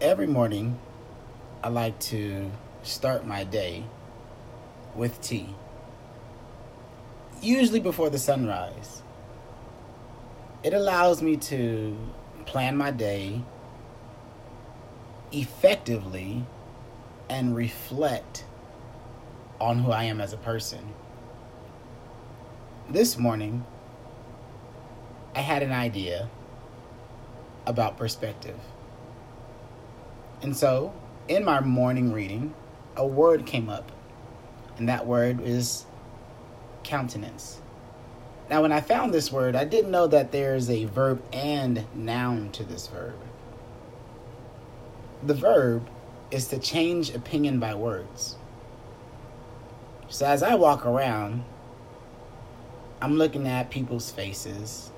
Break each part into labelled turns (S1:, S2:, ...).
S1: every morning I like to start my day with tea. Usually before the sunrise. It allows me to plan my day effectively and reflect on who I am as a person. This morning, I had an idea about perspective. And so, in my morning reading, a word came up, and that word is countenance. Now, when I found this word, I didn't know that there's a verb and noun to this verb. The verb is to change opinion by words. So, as I walk around, I'm looking at people's faces,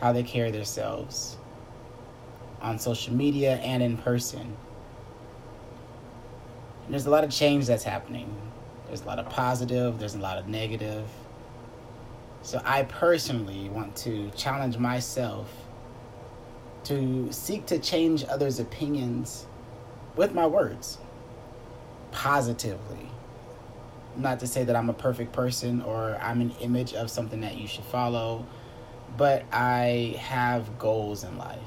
S1: how they carry themselves on social media and in person. And there's a lot of change that's happening. There's a lot of positive, there's a lot of negative. So I personally want to challenge myself to seek to change others' opinions with my words positively. Not to say that I'm a perfect person or I'm an image of something that you should follow, but I have goals in life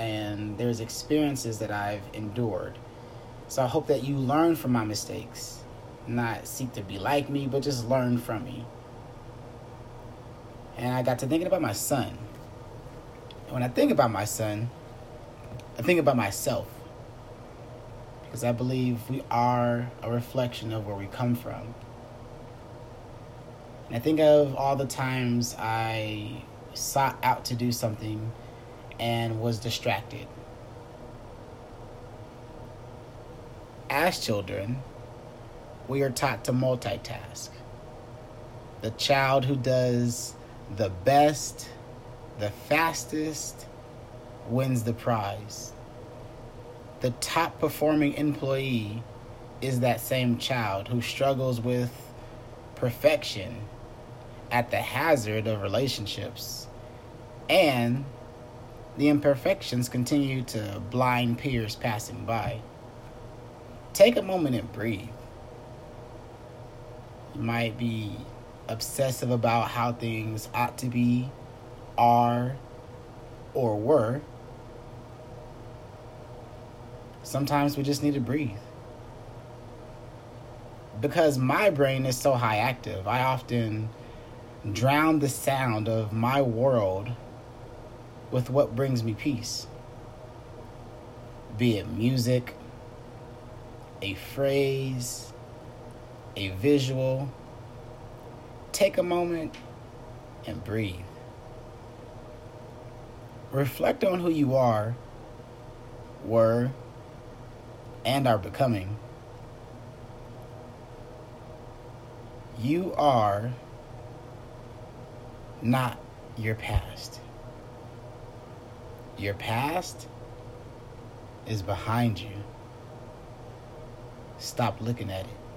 S1: and there's experiences that I've endured. So I hope that you learn from my mistakes, not seek to be like me, but just learn from me. And I got to thinking about my son. And when I think about my son, I think about myself. Because I believe we are a reflection of where we come from. And I think of all the times I sought out to do something and was distracted. As children, we are taught to multitask. The child who does the best, the fastest, wins the prize. The top performing employee is that same child who struggles with perfection at the hazard of relationships and the imperfections continue to blind peers passing by. Take a moment and breathe. You might be obsessive about how things ought to be, are, or were. Sometimes we just need to breathe. Because my brain is so high active, I often drown the sound of my world with what brings me peace. Be it music, a phrase, a visual. Take a moment and breathe. Reflect on who you are, were, and are becoming. You are not your past. Your past is behind you. Stop looking at it.